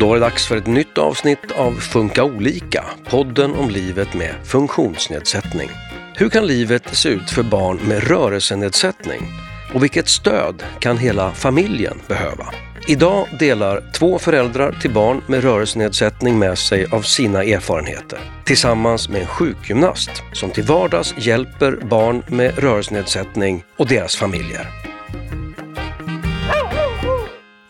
Då är det dags för ett nytt avsnitt av Funka olika, podden om livet med funktionsnedsättning. Hur kan livet se ut för barn med rörelsenedsättning? Och vilket stöd kan hela familjen behöva? Idag delar två föräldrar till barn med rörelsenedsättning med sig av sina erfarenheter tillsammans med en sjukgymnast som till vardags hjälper barn med rörelsenedsättning och deras familjer.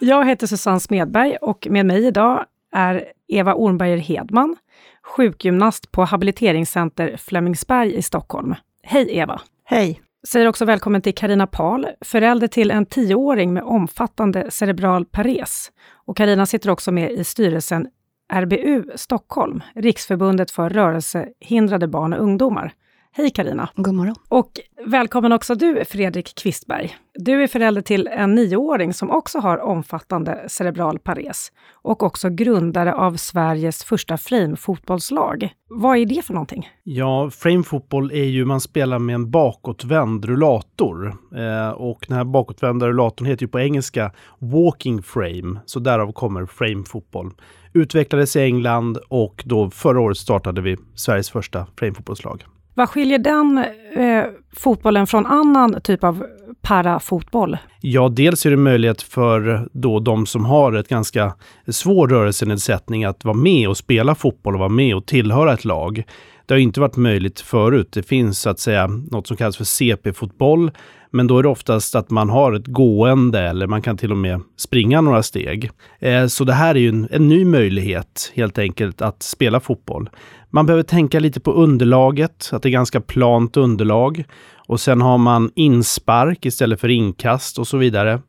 Jag heter Susanne Smedberg och med mig idag är Eva Ornberger Hedman, sjukgymnast på Habiliteringscenter Flemingsberg i Stockholm. Hej Eva! Hej! Säger också välkommen till Karina Pahl, förälder till en tioåring med omfattande cerebral pares. Och Karina sitter också med i styrelsen RBU Stockholm, Riksförbundet för rörelsehindrade barn och ungdomar. Hej Karina. God morgon. Och välkommen också du Fredrik Kvistberg. Du är förälder till en nioåring som också har omfattande cerebral pares och också grundare av Sveriges första framefotbollslag. Vad är det för någonting? Ja, framefotboll är ju man spelar med en bakåtvänd rullator. Eh, och den här bakåtvända rullatorn heter ju på engelska walking frame, så därav kommer framefotboll. Utvecklades i England och då förra året startade vi Sveriges första framefotbollslag. Vad skiljer den eh, fotbollen från annan typ av parafotboll? Ja, dels är det möjlighet för då de som har ett ganska svår rörelsenedsättning att vara med och spela fotboll och vara med och tillhöra ett lag. Det har inte varit möjligt förut. Det finns så att säga något som kallas för CP-fotboll. Men då är det oftast att man har ett gående eller man kan till och med springa några steg. Eh, så det här är ju en, en ny möjlighet helt enkelt att spela fotboll. Man behöver tänka lite på underlaget, att det är ganska plant underlag. Och sen har man inspark istället för inkast och så vidare.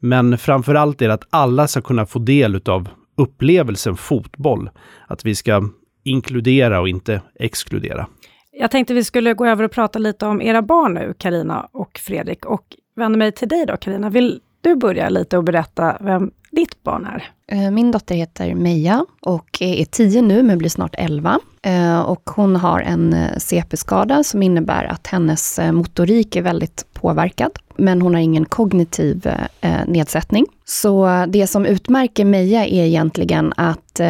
Men framför allt är det att alla ska kunna få del av upplevelsen fotboll. Att vi ska inkludera och inte exkludera. Jag tänkte vi skulle gå över och prata lite om era barn nu, Karina och Fredrik. Och vänder mig till dig då, Karina. Vill du börja lite och berätta vem ditt barn är? Eh, min dotter heter Meja och är tio nu, men blir snart elva. Eh, och hon har en eh, CP-skada som innebär att hennes motorik är väldigt påverkad. Men hon har ingen kognitiv nedsättning. Så det som utmärker Meja är egentligen att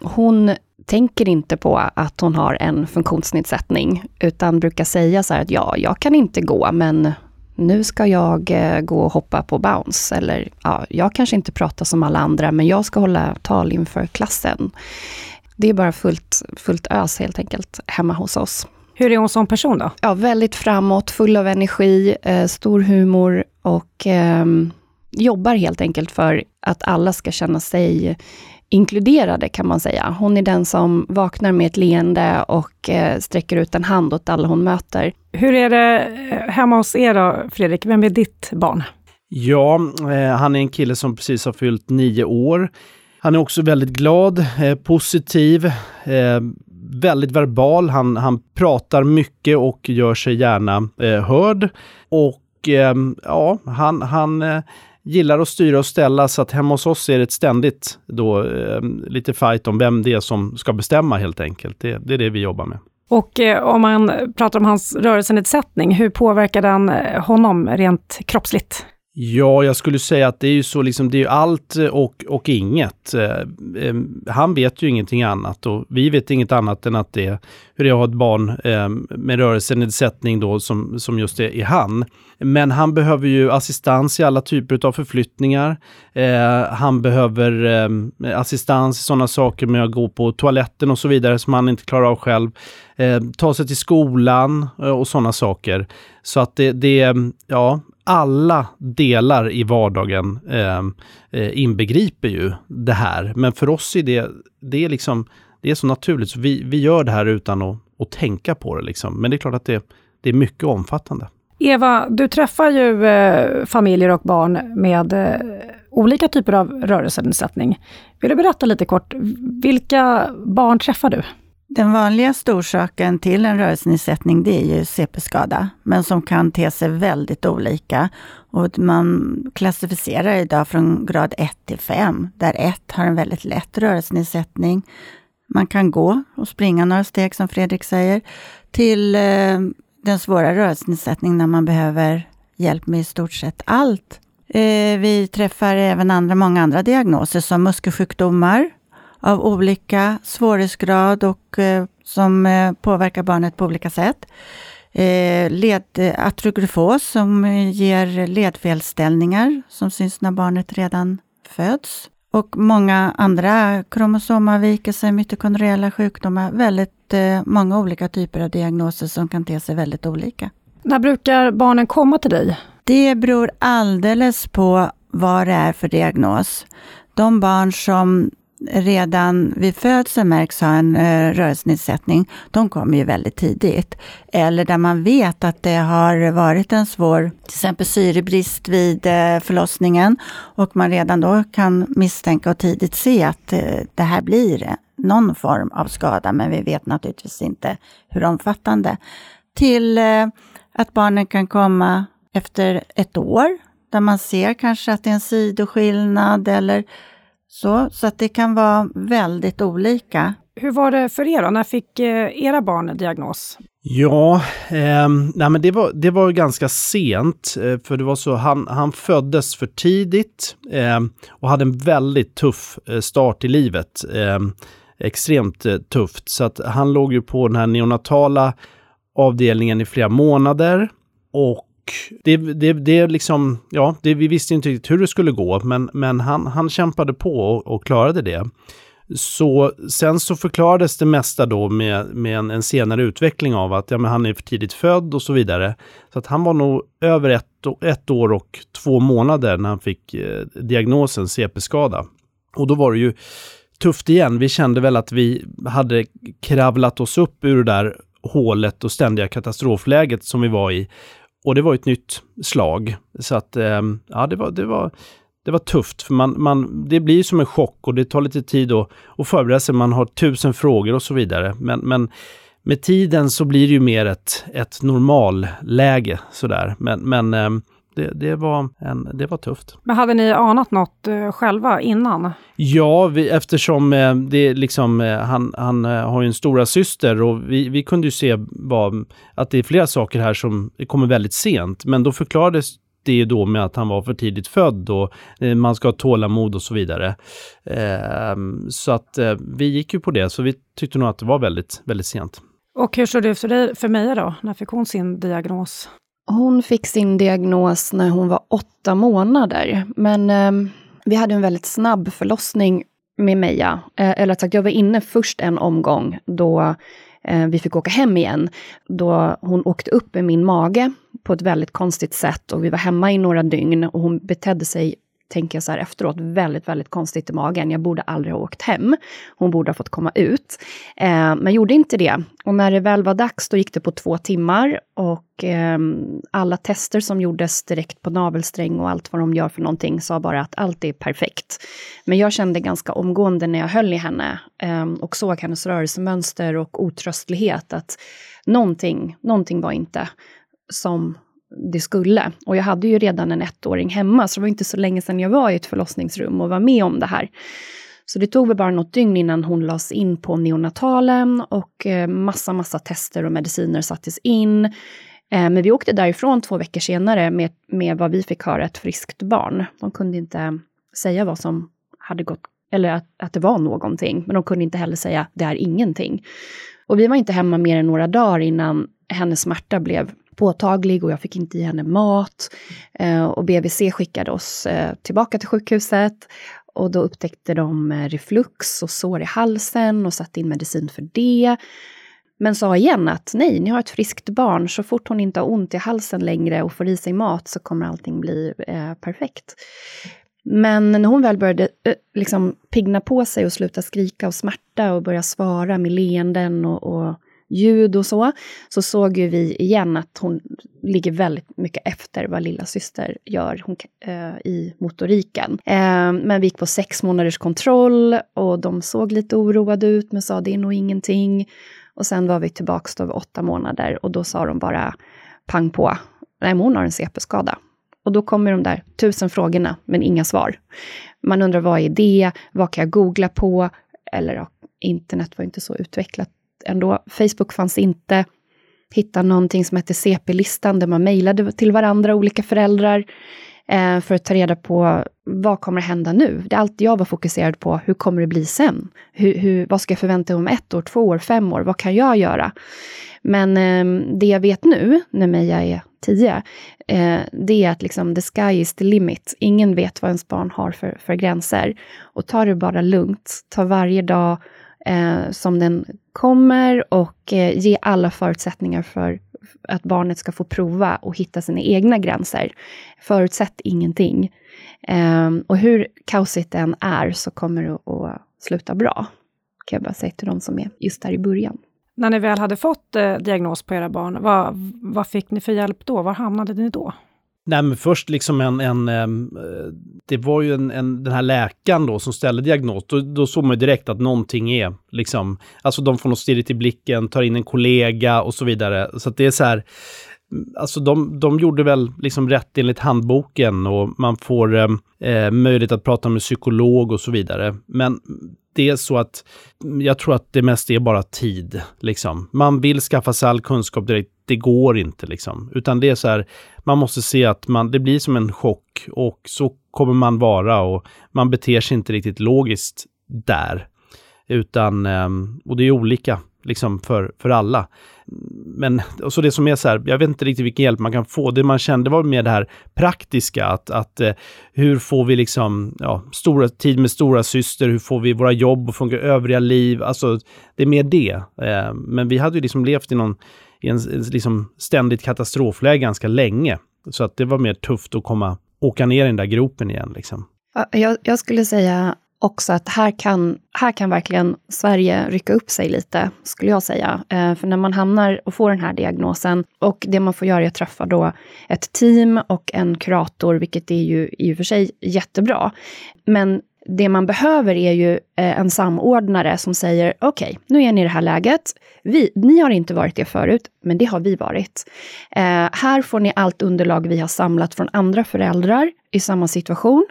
hon tänker inte på att hon har en funktionsnedsättning, utan brukar säga så här att ja, jag kan inte gå, men nu ska jag eh, gå och hoppa på bounce. Eller ja, jag kanske inte pratar som alla andra, men jag ska hålla tal inför klassen. Det är bara fullt, fullt ös helt enkelt hemma hos oss. Hur är hon som person då? Ja, väldigt framåt, full av energi, eh, stor humor och eh, jobbar helt enkelt för att alla ska känna sig inkluderade kan man säga. Hon är den som vaknar med ett leende och eh, sträcker ut en hand åt alla hon möter. Hur är det eh, hemma hos er då, Fredrik? Vem är ditt barn? Ja, eh, han är en kille som precis har fyllt nio år. Han är också väldigt glad, positiv, väldigt verbal. Han, han pratar mycket och gör sig gärna hörd. Och ja, han, han gillar att styra och ställa så att hemma hos oss är det ett ständigt då, eh, lite fight om vem det är som ska bestämma helt enkelt. Det, det är det vi jobbar med. Och eh, om man pratar om hans rörelsenedsättning, hur påverkar den eh, honom rent kroppsligt? Ja, jag skulle säga att det är ju så liksom, det är ju allt eh, och, och inget. Eh, ehm, han vet ju ingenting annat och vi vet inget annat än att det är hur det är att ha ett barn eh, med rörelsenedsättning då som, som just är, är han. Men han behöver ju assistans i alla typer av förflyttningar. Eh, han behöver eh, assistans i sådana saker med att gå på toaletten och så vidare som han inte klarar av själv. Eh, ta sig till skolan eh, och sådana saker. Så att det, det, ja, alla delar i vardagen ehm, eh, inbegriper ju det här. Men för oss är det, det är liksom, det är så naturligt, så vi, vi gör det här utan att, att tänka på det. Liksom. Men det är klart att det, det är mycket omfattande. Eva, du träffar ju eh, familjer och barn med eh, olika typer av rörelsenedsättning. Vill du berätta lite kort, vilka barn träffar du? Den vanligaste orsaken till en rörelsenedsättning det är ju CP-skada, men som kan te sig väldigt olika. Och man klassificerar idag från grad 1 till 5, där 1 har en väldigt lätt rörelsenedsättning. Man kan gå och springa några steg, som Fredrik säger, till eh, den svåra rörelsenedsättningen när man behöver hjälp med i stort sett allt Eh, vi träffar även andra, många andra diagnoser som muskelsjukdomar av olika svårighetsgrad och eh, som eh, påverkar barnet på olika sätt. Led, atrografos som ger ledfelställningar som syns när barnet redan föds. Och många andra kromosomavvikelser, mitokondriella sjukdomar, väldigt många olika typer av diagnoser som kan te sig väldigt olika. När brukar barnen komma till dig? Det beror alldeles på vad det är för diagnos. De barn som redan vid födseln märks ha en eh, rörelsenedsättning, de kommer ju väldigt tidigt. Eller där man vet att det har varit en svår, till exempel syrebrist vid eh, förlossningen och man redan då kan misstänka och tidigt se att eh, det här blir någon form av skada, men vi vet naturligtvis inte hur omfattande. Till eh, att barnen kan komma efter ett år, där man ser kanske att det är en sidoskillnad eller så. Så att det kan vara väldigt olika. Hur var det för er då? När fick eh, era barn diagnos? Ja, eh, nej men det, var, det var ganska sent. Eh, för det var så, han, han föddes för tidigt eh, och hade en väldigt tuff eh, start i livet. Ehm, extremt eh, tufft. Så att han låg ju på den här neonatala avdelningen i flera månader. Och det, det, det liksom, ja, det, vi visste inte riktigt hur det skulle gå, men, men han, han kämpade på och, och klarade det. Så sen så förklarades det mesta då med, med en, en, senare utveckling av att ja, men han är för tidigt född och så vidare. Så att han var nog över ett, ett år och två månader när han fick eh, diagnosen CP-skada. Och då var det ju tufft igen. Vi kände väl att vi hade kravlat oss upp ur det där hålet och ständiga katastrofläget som vi var i. Och det var ett nytt slag. Så att, ehm, ja, det var, det var, det var tufft. För man, man, det blir som en chock och det tar lite tid att, att förbereda sig. Man har tusen frågor och så vidare. Men, men med tiden så blir det ju mer ett, ett normalläge sådär. Men, men eh, det, det, var en, det var tufft. Men hade ni anat något eh, själva innan? Ja, vi, eftersom eh, det liksom, eh, han, han har ju en stora syster och vi, vi kunde ju se vad, att det är flera saker här som kommer väldigt sent. Men då förklarades det ju då med att han var för tidigt född och man ska ha tålamod och så vidare. Så att vi gick ju på det, så vi tyckte nog att det var väldigt, väldigt sent. Och hur såg det ut för, dig, för Meja då? När fick hon sin diagnos? Hon fick sin diagnos när hon var åtta månader. Men eh, vi hade en väldigt snabb förlossning med Meja. Eh, eller sagt, jag var inne först en omgång då eh, vi fick åka hem igen. Då hon åkte upp i min mage på ett väldigt konstigt sätt och vi var hemma i några dygn och hon betedde sig tänker jag så här efteråt, väldigt, väldigt konstigt i magen. Jag borde aldrig ha åkt hem. Hon borde ha fått komma ut. Eh, men gjorde inte det. Och när det väl var dags, då gick det på två timmar. Och eh, alla tester som gjordes direkt på navelsträng och allt vad de gör för någonting sa bara att allt är perfekt. Men jag kände ganska omgående när jag höll i henne eh, och såg hennes rörelsemönster och otröstlighet att någonting, någonting var inte som det skulle. Och jag hade ju redan en ettåring hemma, så det var inte så länge sedan jag var i ett förlossningsrum och var med om det här. Så det tog väl bara något dygn innan hon lades in på neonatalen och eh, massa, massa tester och mediciner sattes in. Eh, men vi åkte därifrån två veckor senare med, med vad vi fick höra, ett friskt barn. De kunde inte säga vad som hade gått, eller att, att det var någonting, men de kunde inte heller säga det är ingenting. Och vi var inte hemma mer än några dagar innan hennes smärta blev påtaglig och jag fick inte i henne mat. Eh, och BVC skickade oss eh, tillbaka till sjukhuset och då upptäckte de eh, reflux och sår i halsen och satte in medicin för det. Men sa igen att nej, ni har ett friskt barn. Så fort hon inte har ont i halsen längre och får i sig mat så kommer allting bli eh, perfekt. Men när hon väl började eh, liksom pigna på sig och sluta skrika av smärta och börja svara med leenden och, och ljud och så, så såg ju vi igen att hon ligger väldigt mycket efter vad lilla syster gör hon, eh, i motoriken. Eh, men vi gick på sex månaders kontroll och de såg lite oroade ut men sa det är nog ingenting. Och sen var vi tillbaks då vid åtta månader och då sa de bara pang på, nej hon har en CP-skada. Och då kommer de där tusen frågorna, men inga svar. Man undrar vad är det? Vad kan jag googla på? Eller ja, internet var inte så utvecklat ändå. Facebook fanns inte. Hitta någonting som hette CP-listan där man mejlade till varandra, olika föräldrar. eh, för att ta reda på vad kommer hända nu? Det allt jag var fokuserad på, hur kommer det bli sen? Hur, hur, vad ska jag förvänta mig om ett år, två år, fem år? Vad kan jag göra? Men eh, det jag vet nu, när Meja är tio, eh, det är att liksom, the sky is the limit. Ingen vet vad ens barn har för, för gränser. Och ta det bara lugnt. Ta varje dag eh, som den kommer och eh, ge alla förutsättningar för att barnet ska få prova och hitta sina egna gränser. Förutsätt ingenting. Eh, och hur kaosigt det än är så kommer det att sluta bra. Kan jag bara säga till de som är just där i början. När ni väl hade fått eh, diagnos på era barn, vad, vad fick ni för hjälp då? Var hamnade ni då? Nej, men först liksom en, en ehm, det var ju en, en, den här läkaren då som ställde diagnos. Då, då såg man ju direkt att någonting är liksom, alltså de får något stirrigt i blicken, tar in en kollega och så vidare. Så att det är så här, alltså de, de gjorde väl liksom rätt enligt handboken och man får ehm, eh, möjlighet att prata med psykolog och så vidare. Men det är så att jag tror att det mest är bara tid. Liksom. Man vill skaffa sig all kunskap direkt, det går inte liksom. Utan det är så här, man måste se att man, det blir som en chock och så kommer man vara och man beter sig inte riktigt logiskt där. Utan, ehm, och det är olika liksom för, för alla. Men och så det som är så här, jag vet inte riktigt vilken hjälp man kan få. Det man kände var mer det här praktiska, att, att eh, hur får vi liksom, ja, stora, tid med stora syster, hur får vi våra jobb att funka, övriga liv, alltså det är mer det. Eh, men vi hade ju liksom levt i någon, i en, liksom ständigt katastrofläge ganska länge. Så att det var mer tufft att komma, åka ner i den där gropen igen liksom. Jag, jag skulle säga också att här kan, här kan verkligen Sverige rycka upp sig lite, skulle jag säga. Eh, för när man hamnar och får den här diagnosen och det man får göra är att träffa då ett team och en kurator, vilket är ju i och för sig jättebra. Men det man behöver är ju eh, en samordnare som säger okej, okay, nu är ni i det här läget. Vi, ni har inte varit det förut, men det har vi varit. Eh, här får ni allt underlag vi har samlat från andra föräldrar i samma situation.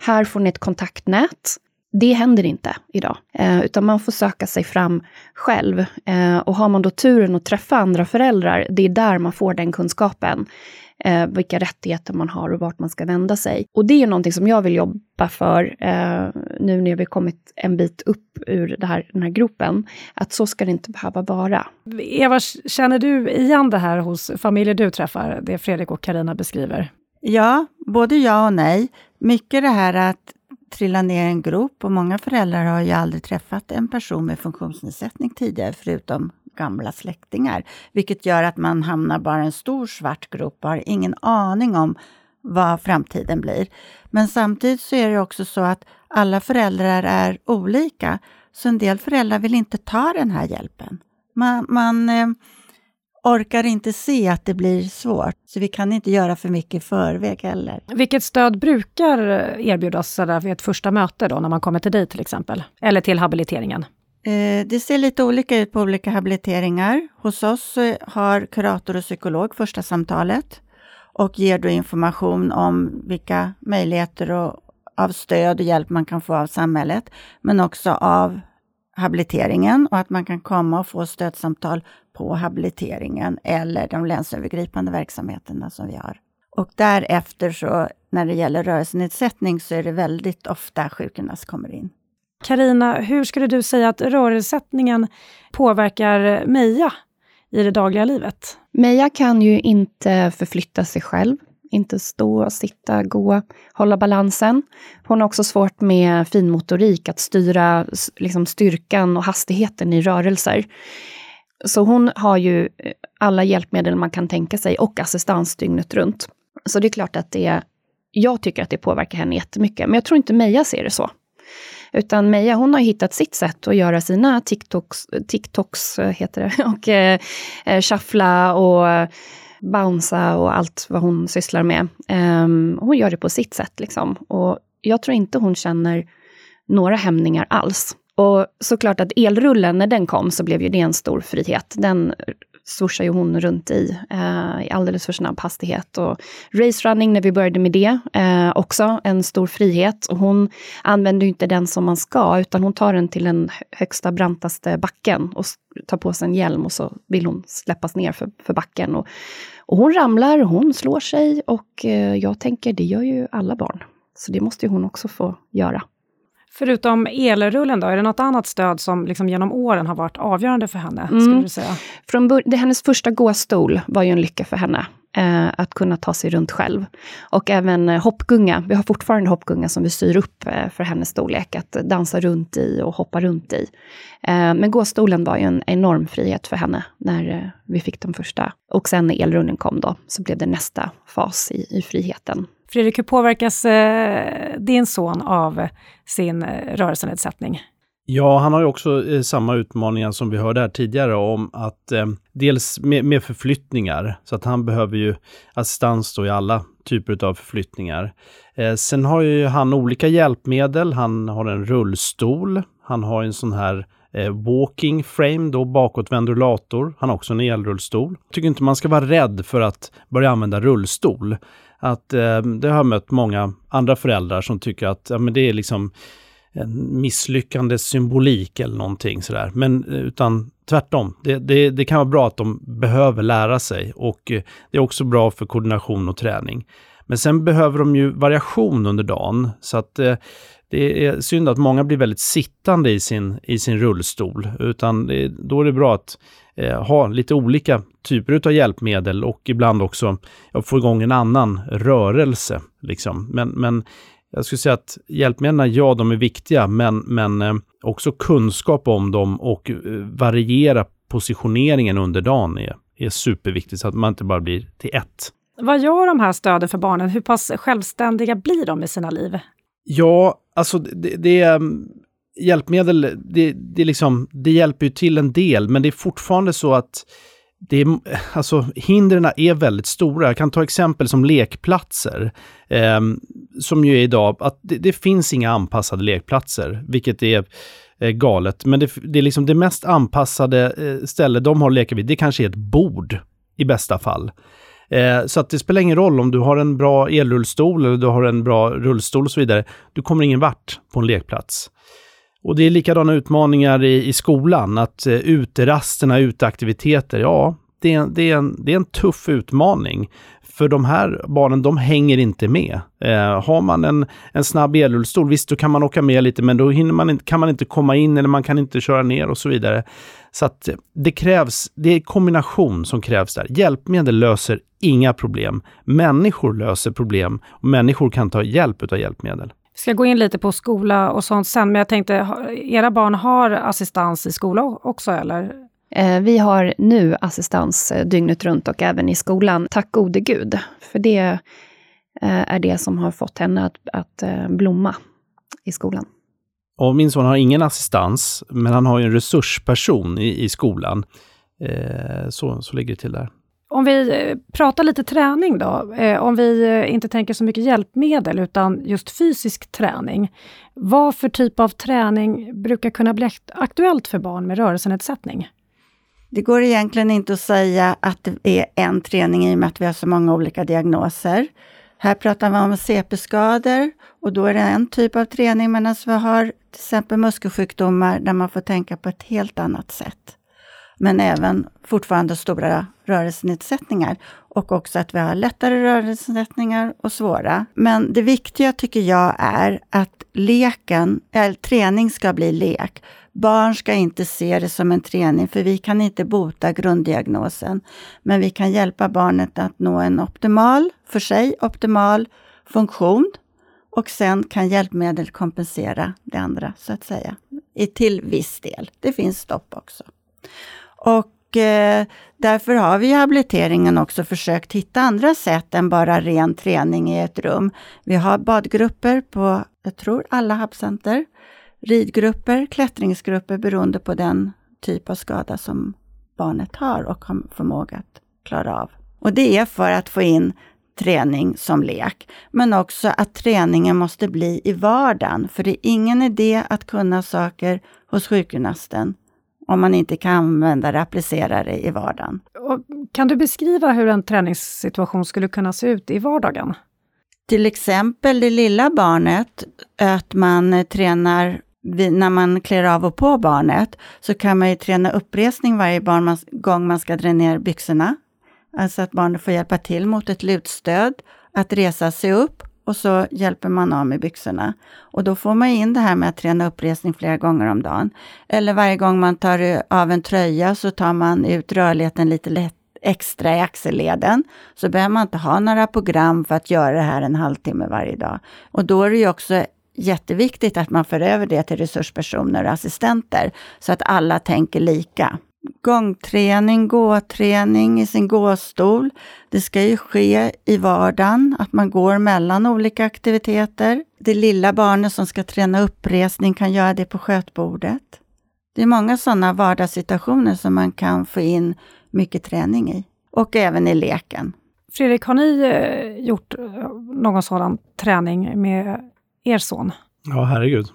Här får ni ett kontaktnät det händer inte idag, eh, utan man får söka sig fram själv. Eh, och har man då turen att träffa andra föräldrar, det är där man får den kunskapen. Eh, vilka rättigheter man har och vart man ska vända sig. Och det är någonting som jag vill jobba för eh, nu när vi kommit en bit upp ur här, den här gropen. Att så ska det inte behöva vara. Eva, känner du igen det här hos familjer du träffar, det Fredrik och Karina beskriver? Ja, både ja och nej. Mycket det här att trilla ner i en grop och många föräldrar har ju aldrig träffat en person med funktionsnedsättning tidigare, förutom gamla släktingar. Vilket gör att man hamnar bara i en stor svart grop och har ingen aning om vad framtiden blir. Men samtidigt så är det också så att alla föräldrar är olika. Så en del föräldrar vill inte ta den här hjälpen. Man, man eh, orkar inte se att det blir svårt. Så vi kan inte göra för mycket i förväg heller. Vilket stöd brukar erbjudas vid ett första möte då, när man kommer till dig till exempel? Eller till habiliteringen? Eh, det ser lite olika ut på olika habiliteringar. Hos oss eh, har kurator och psykolog första samtalet och ger då information om vilka möjligheter och, av stöd och hjälp man kan få av samhället, men också av habiliteringen och att man kan komma och få stödsamtal på habiliteringen eller de länsövergripande verksamheterna som vi har. Och därefter så när det gäller rörelsenedsättning så är det väldigt ofta sjukgymnast kommer in. Karina, hur skulle du säga att rörelsesättningen påverkar Meja i det dagliga livet? Meja kan ju inte förflytta sig själv, inte stå, sitta, gå, hålla balansen. Hon har också svårt med finmotorik, att styra liksom, styrkan och hastigheten i rörelser. Så hon har ju eh, alla hjälpmedel man kan tänka sig och assistans dygnet runt. Så det är klart att det, jag tycker att det påverkar henne jättemycket. Men jag tror inte Meja ser det så. Utan Meja hon har hittat sitt sätt att göra sina TikToks, TikToks eh, heter det, och eh, eh, shuffla och bouncea och allt vad hon sysslar med. Um, hon gör det på sitt sätt liksom. Och jag tror inte hon känner några hämningar alls. Och såklart att elrullen, när den kom så blev ju det en stor frihet. Den swooshar ju hon runt i, eh, i alldeles för snabb hastighet. Och racerunning, när vi började med det, eh, också en stor frihet. Och hon använder ju inte den som man ska, utan hon tar den till den högsta, brantaste backen och tar på sig en hjälm och så vill hon släppas ner för, för backen. Och, och hon ramlar, hon slår sig och eh, jag tänker, det gör ju alla barn. Så det måste ju hon också få göra. Förutom elrullen då, är det något annat stöd som liksom genom åren har varit avgörande för henne? Mm. Skulle du säga? Från det, hennes första gåstol var ju en lycka för henne. Eh, att kunna ta sig runt själv. Och även eh, hoppgunga. Vi har fortfarande hoppgunga som vi styr upp eh, för hennes storlek. Att dansa runt i och hoppa runt i. Eh, men gåstolen var ju en enorm frihet för henne när eh, vi fick den första. Och sen när elrullen kom då, så blev det nästa fas i, i friheten. Fredrik, hur påverkas eh, din son av sin eh, rörelsenedsättning? Ja, han har ju också eh, samma utmaningar som vi hörde här tidigare om att eh, dels med, med, förflyttningar, så att han behöver ju assistans då i alla typer av förflyttningar. Eh, sen har ju han olika hjälpmedel. Han har en rullstol, han har en sån här eh, walking frame, då bakåtvänd rullator. Han har också en elrullstol. Jag tycker inte man ska vara rädd för att börja använda rullstol att eh, det har jag mött många andra föräldrar som tycker att ja, men det är liksom en misslyckande symbolik eller någonting sådär. Men eh, utan tvärtom, det, det, det, kan vara bra att de behöver lära sig och eh, det är också bra för koordination och träning. Men sen behöver de ju variation under dagen så att eh, det är synd att många blir väldigt sittande i sin, i sin rullstol, utan det, då är det bra att eh, ha lite olika typer av hjälpmedel och ibland också få igång en annan rörelse. Liksom. Men, men jag skulle säga att hjälpmedlen, ja, de är viktiga, men, men eh, också kunskap om dem och eh, variera positioneringen under dagen är, är superviktigt, så att man inte bara blir till ett. Vad gör de här stöden för barnen? Hur pass självständiga blir de i sina liv? Ja, alltså det, det är hjälpmedel, det, det, liksom, det hjälper ju till en del, men det är fortfarande så att det är, alltså, hindren är väldigt stora. Jag kan ta exempel som lekplatser, eh, som ju är idag, att det, det, finns inga anpassade lekplatser, vilket är eh, galet. Men det, det, är liksom det mest anpassade eh, stället de har att leka vid, det kanske är ett bord i bästa fall. Eh, så att det spelar ingen roll om du har en bra elrullstol eller du har en bra rullstol och så vidare. Du kommer ingen vart på en lekplats. Och det är likadana utmaningar i, i skolan, att eh, uterasterna, uteaktiviteter, ja, det är, det, är en, det är en tuff utmaning. För de här barnen, de hänger inte med. Eh, har man en, en snabb elrullstol, visst då kan man åka med lite, men då hinner man, kan man inte komma in eller man kan inte köra ner och så vidare. Så att det krävs, det är kombination som krävs där. Hjälpmedel löser inga problem. Människor löser problem och människor kan ta hjälp av hjälpmedel. Vi ska gå in lite på skola och sånt sen, men jag tänkte, era barn har assistans i skola också, eller? Eh, vi har nu assistans eh, dygnet runt och även i skolan. Tack gode gud, för det eh, är det som har fått henne att, att blomma i skolan. Och min son har ingen assistans, men han har ju en resursperson i, i skolan. så, så ligger det till där. Om vi eh, pratar lite träning då, eh, om vi eh, inte tänker så mycket hjälpmedel utan just fysisk träning. Vad för typ av träning brukar kunna bli aktuellt för barn med rörelsenedsättning? Det går egentligen inte att säga att det är en träning i och med att vi har så många olika diagnoser. Här pratar vi om CP-skador och då är det en typ av träning medan vi har till exempel muskelsjukdomar där man får tänka på ett helt annat sätt men även fortfarande stora rörelsenedsättningar och också att vi har lättare rörelsenedsättningar och svåra. Men det viktiga tycker jag är att leken, eller träning ska bli lek. Barn ska inte se det som en träning, för vi kan inte bota grunddiagnosen. Men vi kan hjälpa barnet att nå en optimal, för sig optimal funktion och sen kan hjälpmedel kompensera det andra, så att säga. I till viss del. Det finns stopp också. Och eh, därför har vi i habiliteringen också försökt hitta andra sätt än bara ren träning i ett rum. Vi har badgrupper på, jag tror alla habcenter, ridgrupper, klättringsgrupper beroende på den typ av skada som barnet har och har förmåga att klara av. Och det är för att få in träning som lek, men också att träningen måste bli i vardagen. För det är ingen idé att kunna saker hos sjukgymnasten om man inte kan använda det, applicera det i vardagen. Och kan du beskriva hur en träningssituation skulle kunna se ut i vardagen? Till exempel det lilla barnet, att man tränar när man klär av och på barnet, så kan man ju träna uppresning varje gång man ska dra ner byxorna. Alltså att barnet får hjälpa till mot ett lutstöd, att resa sig upp och så hjälper man av med byxorna. Och då får man in det här med att träna uppresning flera gånger om dagen. Eller varje gång man tar av en tröja så tar man ut rörligheten lite lätt extra i axelleden, så behöver man inte ha några program för att göra det här en halvtimme varje dag. Och då är det ju också jätteviktigt att man för över det till resurspersoner och assistenter, så att alla tänker lika. Gångträning, gåträning i sin gåstol. Det ska ju ske i vardagen, att man går mellan olika aktiviteter. Det lilla barnet som ska träna uppresning kan göra det på skötbordet. Det är många sådana vardagssituationer som man kan få in mycket träning i. Och även i leken. Fredrik, har ni eh, gjort eh, någon sådan träning med er son? Ja, herregud.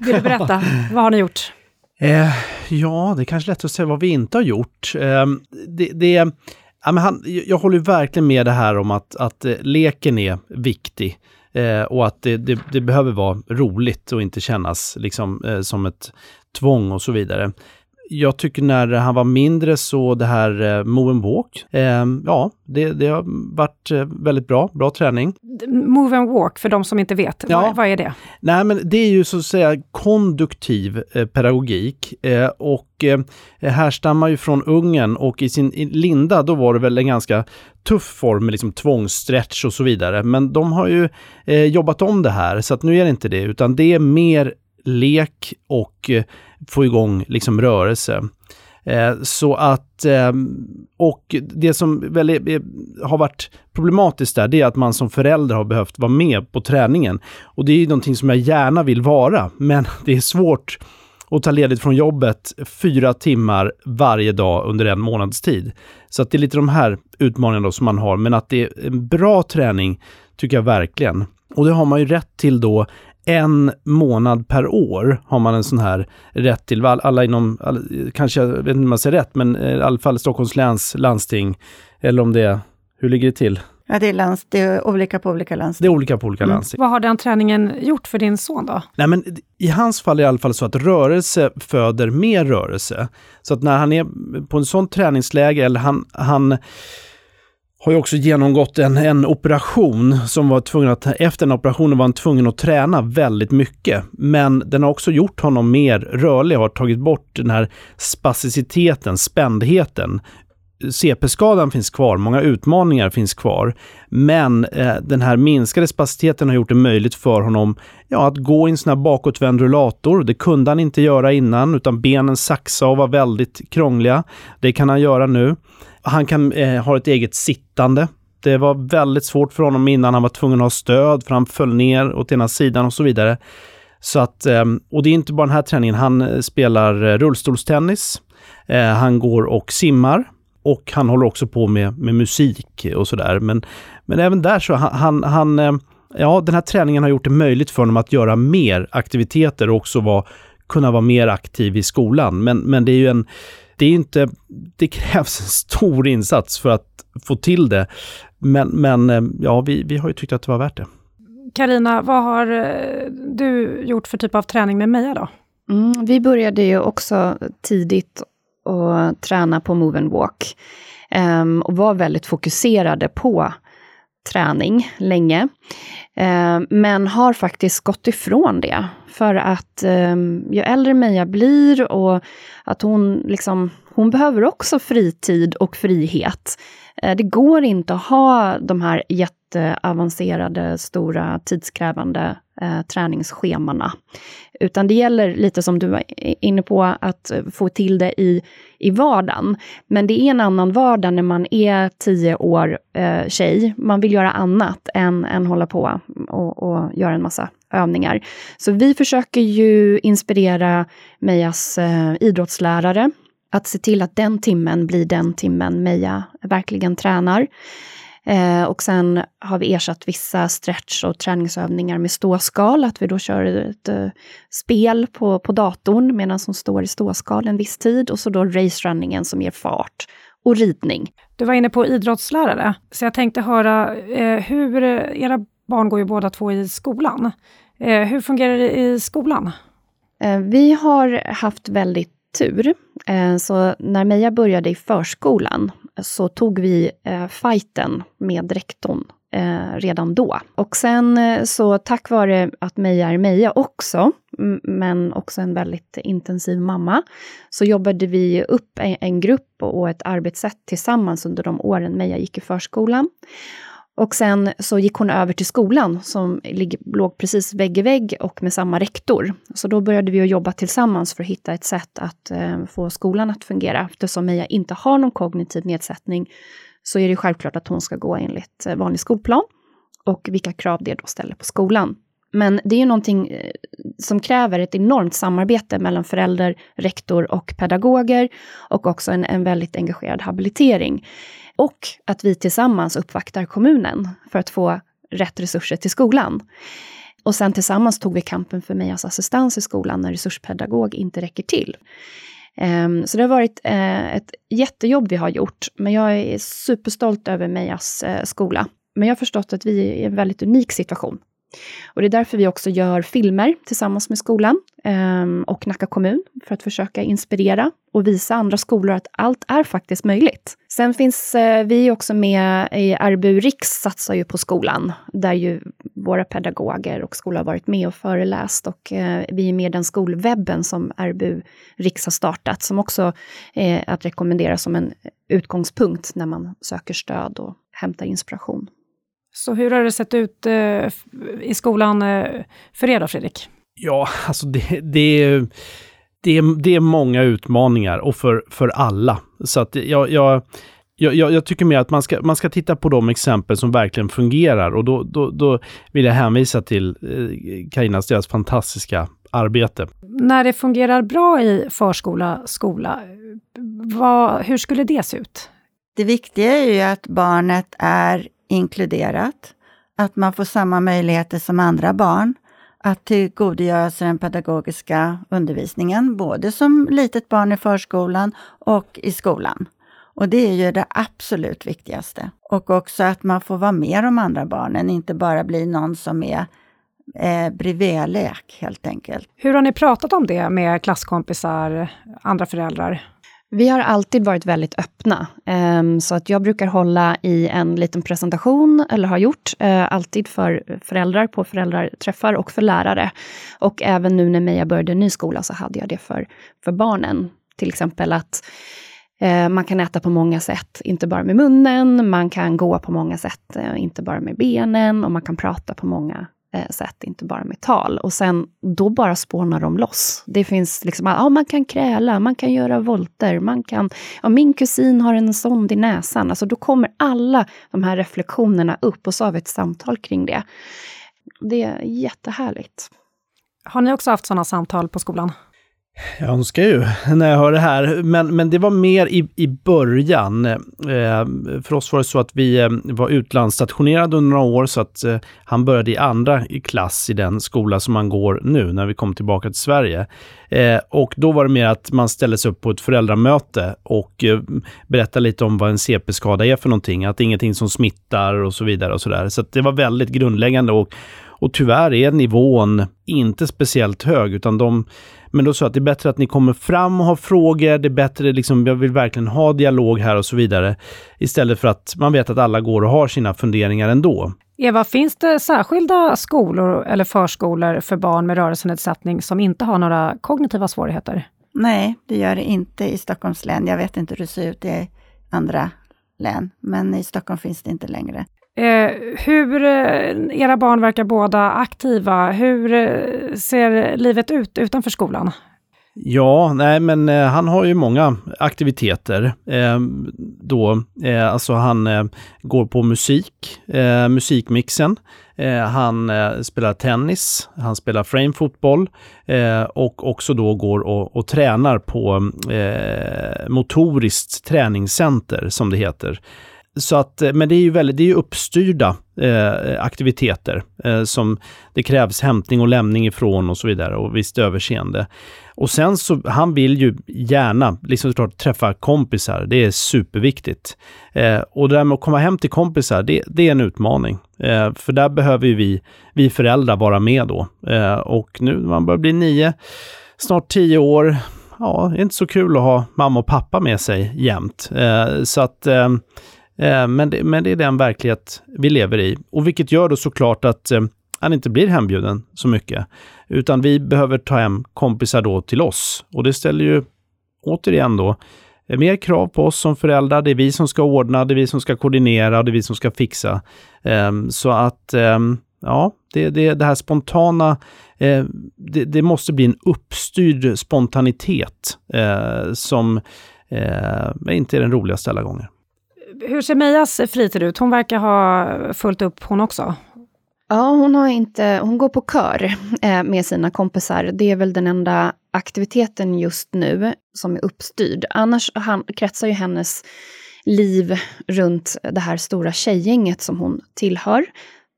Vill du berätta? Vad har ni gjort? Eh, ja, det är kanske lätt att säga vad vi inte har gjort. Eh, det, det, ja, men han, jag håller verkligen med det här om att, att eh, leken är viktig. Eh, och att det, det, det, behöver vara roligt och inte kännas liksom, eh, som ett tvång och så vidare jag tycker när han var mindre så det här eh, Move and Walk, eh, ja, det, det har varit eh, väldigt bra, bra träning. Move and Walk, för de som inte vet, ja. vad, vad, är det? Nej, men det är ju så att säga konduktiv eh, pedagogik eh, och eh, härstammar ju från Ungern och i sin i linda då var det väl en ganska tuff form med liksom tvångsstretch och så vidare. Men de har ju eh, jobbat om det här så att nu är det inte det utan det är mer lek och eh, få igång liksom rörelse. Eh, så att, ehm, och det som väl är, har varit problematiskt där, det är att man som förälder har behövt vara med på träningen. Och det är ju någonting som jag gärna vill vara, men det är svårt att ta ledigt från jobbet fyra timmar varje dag under en månads tid. Så att det är lite de här utmaningarna som man har, men att det är en bra träning tycker jag verkligen. Och det har man ju rätt till då en månad per år har man en sån här rätt till. Alla inom, alla, kanske, jag vet inte om man säger rätt, men eh, i alla fall Stockholms läns landsting. Eller om det är, hur ligger det till? Ja, det är, lands, det är olika på olika landsting. Det är olika på olika mm. landsting. Vad har den träningen gjort för din son då? Nej, men I hans fall är det i alla fall så att rörelse föder mer rörelse. Så att när han är på en sån träningsläge, eller han, han har ju också genomgått en, en operation som var tvungen att, efter den operationen var han tvungen att träna väldigt mycket. Men den har också gjort honom mer rörlig, har tagit bort den här spasticiteten, spändheten. CP-skadan finns kvar, många utmaningar finns kvar. Men eh, den här minskade spaciteten har gjort det möjligt för honom ja, att gå i en sån här bakåtvänd rullator. Det kunde han inte göra innan, utan benen saxade och var väldigt krångliga. Det kan han göra nu. Han kan eh, ha ett eget sittande. Det var väldigt svårt för honom innan. Han var tvungen att ha stöd för han föll ner åt ena sidan och så vidare. Så att, eh, och det är inte bara den här träningen. Han eh, spelar eh, rullstolstennis. Eh, han går och simmar. Och han håller också på med, med musik och sådär. Men, men även där så han, han, eh, ja, den här träningen har gjort det möjligt för honom att göra mer aktiviteter och också vara, kunna vara mer aktiv i skolan. Men, men det är ju en det är inte, det krävs en stor insats för att få till det. Men, men eh, ja, vi, vi har ju tyckt att det var värt det. Karina, vad har eh, du gjort för typ av träning med Meja då? Mm, vi började ju också tidigt att träna på Move and Walk. Um, och var väldigt fokuserade på träning länge. Eh, men har faktiskt gått ifrån det för att eh, ju äldre Meja blir och att hon liksom, hon behöver också fritid och frihet. Eh, det går inte att ha de här jätteavancerade, stora, tidskrävande uh, träningsschemana. Utan det gäller lite som du var inne på, att få till det i, i vardagen. Men det är en annan vardag när man är tio år eh, tjej. Man vill göra annat än, än hålla på och, och göra en massa övningar. Så vi försöker ju inspirera Mejas eh, idrottslärare att se till att den timmen blir den timmen Meja verkligen tränar. Eh, och sen har vi ersatt vissa stretch och träningsövningar med ståskal, att vi då kör ett uh, spel på, på datorn medan hon står i ståskal en viss tid och så då racerunningen som ger fart och ridning. Du var inne på idrottslärare, så jag tänkte höra eh, hur, era barn går ju båda två i skolan. Eh, hur fungerar det i skolan? Eh, vi har haft väldigt tur. Eh, så när Meja började i förskolan så tog vi eh, fighten med rektorn eh, redan då. Och sen eh, så tack vare att Meja är Meja också, men också en väldigt intensiv mamma, så jobbade vi upp en grupp och ett arbetssätt tillsammans under de åren Meja gick i förskolan. Och sen så gick hon över till skolan som låg precis vägg i vägg och med samma rektor. Så då började vi att jobba tillsammans för att hitta ett sätt att eh, få skolan att fungera. Eftersom Meja inte har någon kognitiv nedsättning så är det självklart att hon ska gå enligt eh, vanlig skolplan och vilka krav det då ställer på skolan. Men det är ju någonting eh, som kräver ett enormt samarbete mellan förälder, rektor och pedagoger och också en, en väldigt engagerad habilitering. Och att vi tillsammans uppvaktar kommunen för att få rätt resurser till skolan. Och sen tillsammans tog vi kampen för Mejas assistans i skolan när resurspedagog inte räcker till. Ehm, så det har varit eh, ett jättejobb vi har gjort, men jag är superstolt över Mejas eh, skola. Men jag har förstått att vi är i en väldigt unik situation och det är därför vi också gör filmer tillsammans med skolan eh, och Nacka kommun för att försöka inspirera och visa andra skolor att allt är faktiskt möjligt. Sen finns eh, vi också med i RBU Riks satsar ju på skolan, där ju våra pedagoger och skolor har varit med och föreläst och eh, vi är med i den skolwebben som RBU Riks har startat, som också är att rekommendera som en utgångspunkt när man söker stöd och hämtar inspiration. Så hur har det sett ut eh, i skolan eh, för er då, Fredrik? Ja, alltså det, det, är, det, är, det är många utmaningar och för, för alla. Så att jag, jag, jag, jag, tycker mer att man ska, man ska titta på de exempel som verkligen fungerar och då, då, då vill jag hänvisa till Karinas, eh, deras fantastiska arbete. När det fungerar bra i förskola, skola, vad, hur skulle det se ut? Det viktiga är ju att barnet är inkluderat, att man får samma möjligheter som andra barn att tillgodogöra sig den pedagogiska undervisningen, både som litet barn i förskolan och i skolan. Och det är ju det absolut viktigaste. Och också att man får vara med de andra barnen, inte bara bli någon som är eh, bredvidlek helt enkelt. Hur har ni pratat om det med klasskompisar, andra föräldrar? Vi har alltid varit väldigt öppna. Ehm, så att jag brukar hålla i en liten presentation, eller har gjort, eh, alltid för föräldrar på föräldraträffar och för lärare. Och även nu när Meja började en ny skola så hade jag det för, för barnen. Till exempel att eh, man kan äta på många sätt, inte bara med munnen, man kan gå på många sätt, eh, inte bara med benen och man kan prata på många Eh, sätt, inte bara med tal. Och sen, då bara spånar de loss. Det finns liksom, ja, man kan kräla, man kan göra volter, man kan, ja, min kusin har en sond i näsan. Alltså då kommer alla de här reflektionerna upp och så har vi ett samtal kring det. Det är jättehärligt. Har ni också haft sådana samtal på skolan? Jag önskar ju när jag hör det här, men, men det var mer i, i början. Eh, för oss var det så att vi eh, var utlandsstationerade under några år så att eh, han började i andra klass i den skola som han går nu när vi kom tillbaka till Sverige. Eh, och då var det mer att man ställde sig upp på ett föräldramöte och eh, berättade lite om vad en CP-skada är för någonting, att det är ingenting som smittar och så vidare och så där. Så det var väldigt grundläggande och, och tyvärr är nivån inte speciellt hög utan de men då sa att det är bättre att ni kommer fram och har frågor, det är bättre, liksom, jag vill verkligen ha dialog här och så vidare. Istället för att man vet att alla går och har sina funderingar ändå. Eva, finns det särskilda skolor eller förskolor för barn med rörelsenedsättning som inte har några kognitiva svårigheter? Nej, det gör det inte i Stockholms län. Jag vet inte hur det ser ut i andra län, men i Stockholm finns det inte längre. Eh, hur, eh, era barn verkar båda aktiva. Hur eh, ser livet ut utanför skolan? Ja, nej men eh, han har ju många aktiviteter. Eh, då, eh, alltså han eh, går på musik, eh, musikmixen. Eh, han eh, spelar tennis, han spelar framefotboll eh, och också då går och, och tränar på eh, motoriskt träningscenter som det heter så att, eh, men det är ju väldigt, det är ju uppstyrda eh, aktiviteter eh, som det krävs hämtning och lämning ifrån och så vidare och visst överseende. Och sen så, han vill ju gärna, liksom såklart, träffa kompisar. Det är superviktigt. Eh, och det där med att komma hem till kompisar, det, det är en utmaning. Eh, för där behöver ju vi, vi föräldrar vara med då. Eh, och nu när man börjar bli nio, snart tio år, ja, det är inte så kul att ha mamma och pappa med sig jämt. Eh, så att eh, Eh, men det, men det är den verklighet vi lever i. Och vilket gör då såklart att eh, han inte blir hembjuden så mycket. Utan vi behöver ta hem kompisar då till oss. Och det ställer ju återigen då eh, mer krav på oss som föräldrar. Det är vi som ska ordna, det är vi som ska koordinera, det är vi som ska fixa. Ehm, så att ehm, ja, det, det, det här spontana, det, det, måste bli en uppstyrd spontanitet som inte är den roligaste alla gånger. Hur ser Mejas fritid ut? Hon verkar ha fullt upp hon också. Ja, hon, har inte, hon går på kör eh, med sina kompisar. Det är väl den enda aktiviteten just nu som är uppstyrd. Annars han, kretsar ju hennes liv runt det här stora tjejgänget som hon tillhör.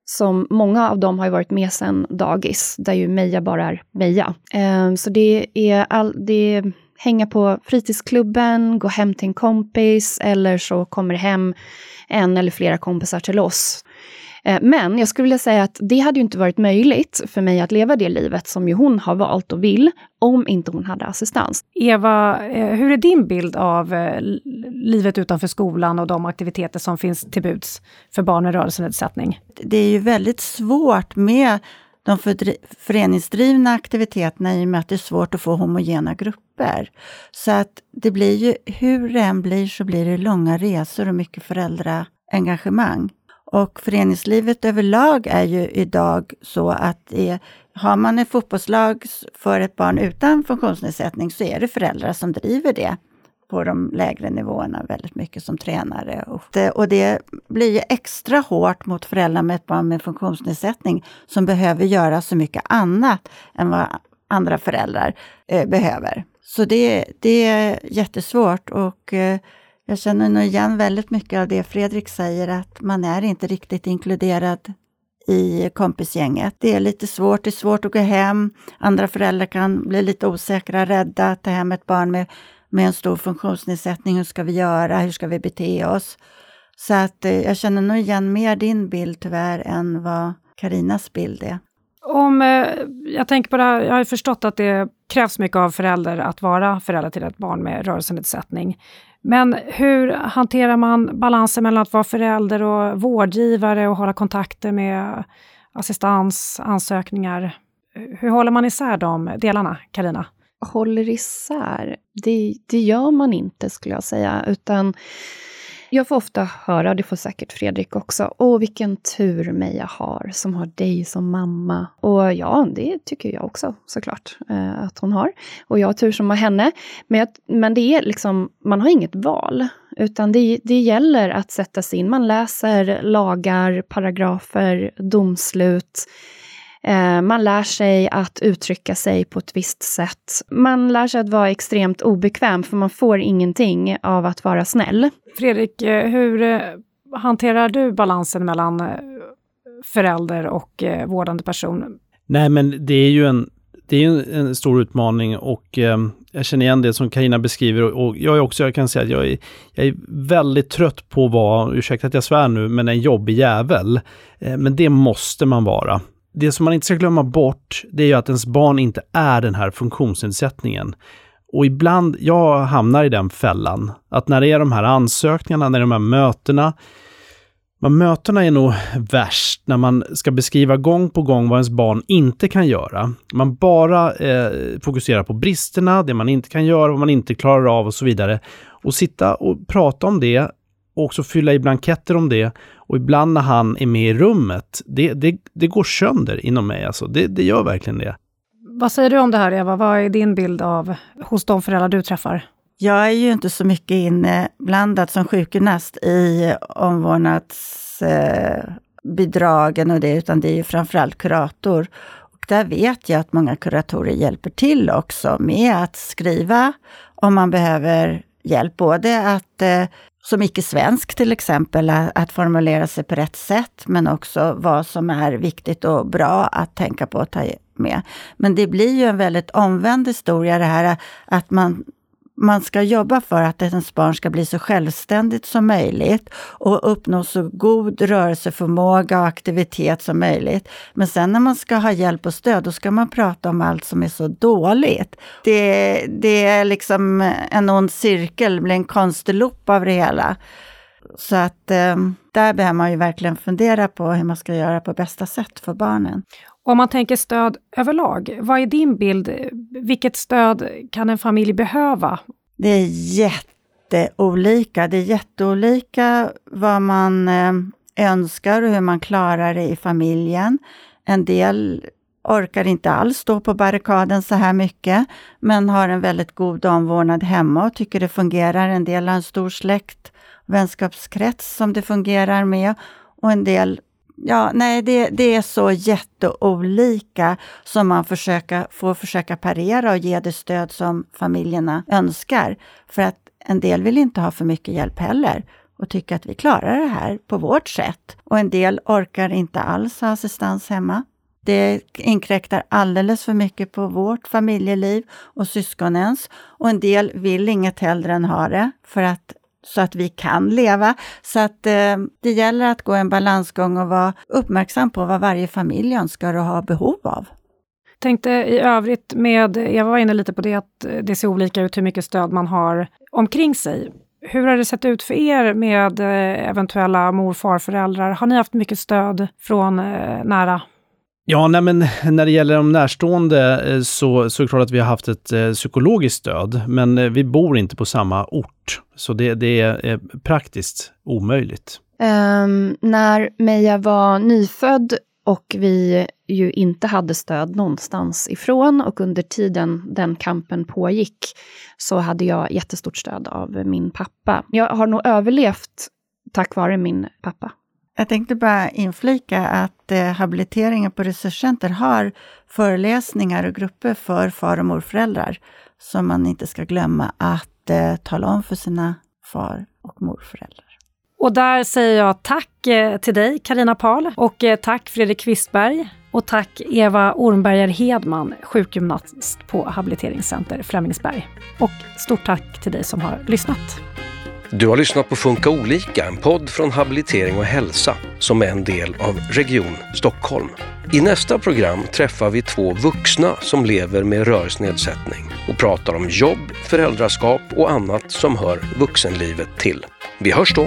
Som många av dem har varit med sedan dagis, där ju Meja bara är Meja. Eh, så det är, all, det är hänga på fritidsklubben, gå hem till en kompis eller så kommer hem en eller flera kompisar till oss Eh, men jag skulle vilja säga att det hade ju inte varit möjligt för mig att leva det livet som ju hon har valt och vill, om inte hon hade assistans. Eva, eh, hur är din bild av eh, livet utanför skolan och de aktiviteter som finns till buds för barn med rörelsenedsättning? Det är ju väldigt svårt med de föreningsdrivna aktiviteterna i och med att det är svårt att få homogena grupper. Så att det blir ju, hur det än blir, så blir det långa resor och mycket föräldraengagemang. Och föreningslivet överlag är ju idag så att det, har man ett fotbollslag för ett barn utan funktionsnedsättning så är det föräldrar som driver det på de lägre nivåerna väldigt mycket som tränare. Och det, och det blir ju extra hårt mot föräldrar med ett barn med funktionsnedsättning som behöver göra så mycket annat än vad andra föräldrar eh, behöver. Så det, det är jättesvårt och eh, jag känner nog igen väldigt mycket av det Fredrik säger, att man är inte riktigt inkluderad i kompisgänget. Det är lite svårt, det är svårt att gå hem. Andra föräldrar kan bli lite osäkra, rädda att ta hem ett barn med, med en stor funktionsnedsättning. Hur ska vi göra? Hur ska vi bete oss? Så att eh, jag känner nog igen mer din bild tyvärr än vad Karinas bild är. Om, eh, jag tänker på det här, jag har förstått att det krävs mycket av förälder att vara förälder till ett barn med rörelsenedsättning. Men hur hanterar man balansen mellan att vara förälder och vårdgivare och hålla kontakter med assistans, ansökningar? Hur håller man isär de delarna, Karina? Håller isär? Det, det gör man inte, skulle jag säga, utan jag får ofta höra, det får säkert Fredrik också, åh vilken tur Meja har som har dig som mamma. Och ja, det tycker jag också såklart eh, att hon har. Och jag har tur som har henne. Men, jag, men det är liksom, man har inget val. Utan det, det gäller att sätta sig in. Man läser lagar, paragrafer, domslut. Eh, man lär sig att uttrycka sig på ett visst sätt. Man lär sig att vara extremt obekväm, för man får ingenting av att vara snäll. Fredrik, eh, hur eh, hanterar du balansen mellan förälder och vårdande person? Nej, men det är ju en, det är en stor utmaning och eh, jag känner igen det som Karina beskriver och, och, jag är också, jag kan säga att jag är, jag är väldigt trött på att vara, ursäkta att jag svär nu, men en jobbig jävel. Eh, men det måste man vara det som man inte ska glömma bort, det är ju att ens barn inte är den här funktionsnedsättningen. Och ibland, jag hamnar i den fällan, att när det är de här ansökningarna, när det är de här mötena, men mötena är nog värst när man ska beskriva gång på gång vad ens barn inte kan göra. Man bara eh, fokuserar på bristerna, det man inte kan göra, vad man inte klarar av och så vidare. Och sitta och prata om det och också fylla i blanketter om det. Och ibland när han är med i rummet, det, det, det går sönder inom mig. Alltså. Det, det gör verkligen det. Vad säger du om det här Eva? Vad är din bild av hos de föräldrar du träffar? Jag är ju inte så mycket inblandad som sjukgymnast i omvårdnadsbidragen och det, utan det är ju framförallt kurator. Och där vet jag att många kuratorer hjälper till också med att skriva om man behöver hjälp. Både att eh, som icke-svensk till exempel, att formulera sig på rätt sätt, men också vad som är viktigt och bra att tänka på att ta med. Men det blir ju en väldigt omvänd historia det här att man man ska jobba för att ens barn ska bli så självständigt som möjligt och uppnå så god rörelseförmåga och aktivitet som möjligt. Men sen när man ska ha hjälp och stöd, då ska man prata om allt som är så dåligt. Det, det är liksom en ond cirkel, det blir en konstig loop av det hela. Så att eh, där behöver man ju verkligen fundera på hur man ska göra på bästa sätt för barnen. Om man tänker stöd överlag, vad är din bild? Vilket stöd kan en familj behöva? Det är jätteolika. Det är jätteolika vad man eh, önskar och hur man klarar det i familjen. En del orkar inte alls stå på barrikaden så här mycket, men har en väldigt god omvårdnad hemma och tycker det fungerar. En del har en stor släkt, vänskapskrets som det fungerar med och en del ja, nej, det, det är så jätteolika som man försöka, får försöka parera och ge det stöd som familjerna önskar. För att en del vill inte ha för mycket hjälp heller och tycker att vi klarar det här på vårt sätt. Och en del orkar inte alls ha assistans hemma. Det inkräktar alldeles för mycket på vårt familjeliv och syskonens. Och en del vill inget hellre än ha det för att så att vi kan leva. Så att eh, det gäller att gå en balansgång och vara uppmärksam på vad varje familj önskar och har behov av. Tänkte i övrigt med, Eva var inne lite på det, att det ser olika ut hur mycket stöd man har omkring sig. Hur har det sett ut för er med eh, eventuella mor och farföräldrar? Har ni haft mycket stöd från eh, nära Ja, nej, men när det gäller de närstående eh, så, så är det klart att vi har haft ett eh, psykologiskt stöd, men eh, vi bor inte på samma ort. Så det, det är eh, praktiskt omöjligt. Um, när Meja var nyfödd och vi ju inte hade stöd någonstans ifrån och under tiden den kampen pågick så hade jag jättestort stöd av min pappa. Jag har nog överlevt tack vare min pappa. Jag tänkte bara inflika att eh, habiliteringen på Resurscenter har föreläsningar och grupper för far och morföräldrar som man inte ska glömma att eh, tala om för sina far och morföräldrar. Och där säger jag tack eh, till dig Karina Pahl och eh, tack Fredrik Kvistberg och tack Eva Ormberger Hedman, sjukgymnast på Habiliteringscenter Flemingsberg. Och stort tack till dig som har lyssnat. Du har lyssnat på Funka olika, en podd från Habilitering och hälsa som är en del av Region Stockholm. I nästa program träffar vi två vuxna som lever med rörelsenedsättning och pratar om jobb, föräldraskap och annat som hör vuxenlivet till. Vi hörs då!